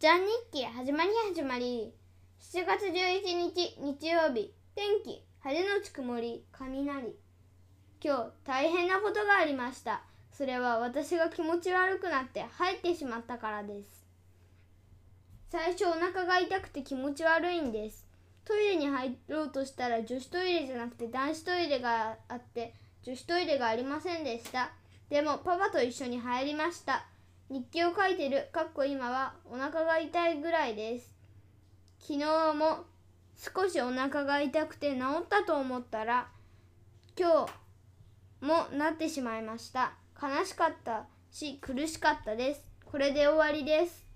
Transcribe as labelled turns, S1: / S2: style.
S1: ちゃん日記始まり始まり。7月11日日曜日。天気。晴れのち曇り。雷。今日大変なことがありました。それは私が気持ち悪くなって入ってしまったからです。最初お腹が痛くて気持ち悪いんです。トイレに入ろうとしたら女子トイレじゃなくて男子トイレがあって女子トイレがありませんでした。でもパパと一緒に入りました。日記を書いてる。かっこ今はお腹が痛いぐらいです。昨日も少しお腹が痛くて治ったと思ったら今日もなってしまいました。悲しかったし苦しかったです。これで終わりです。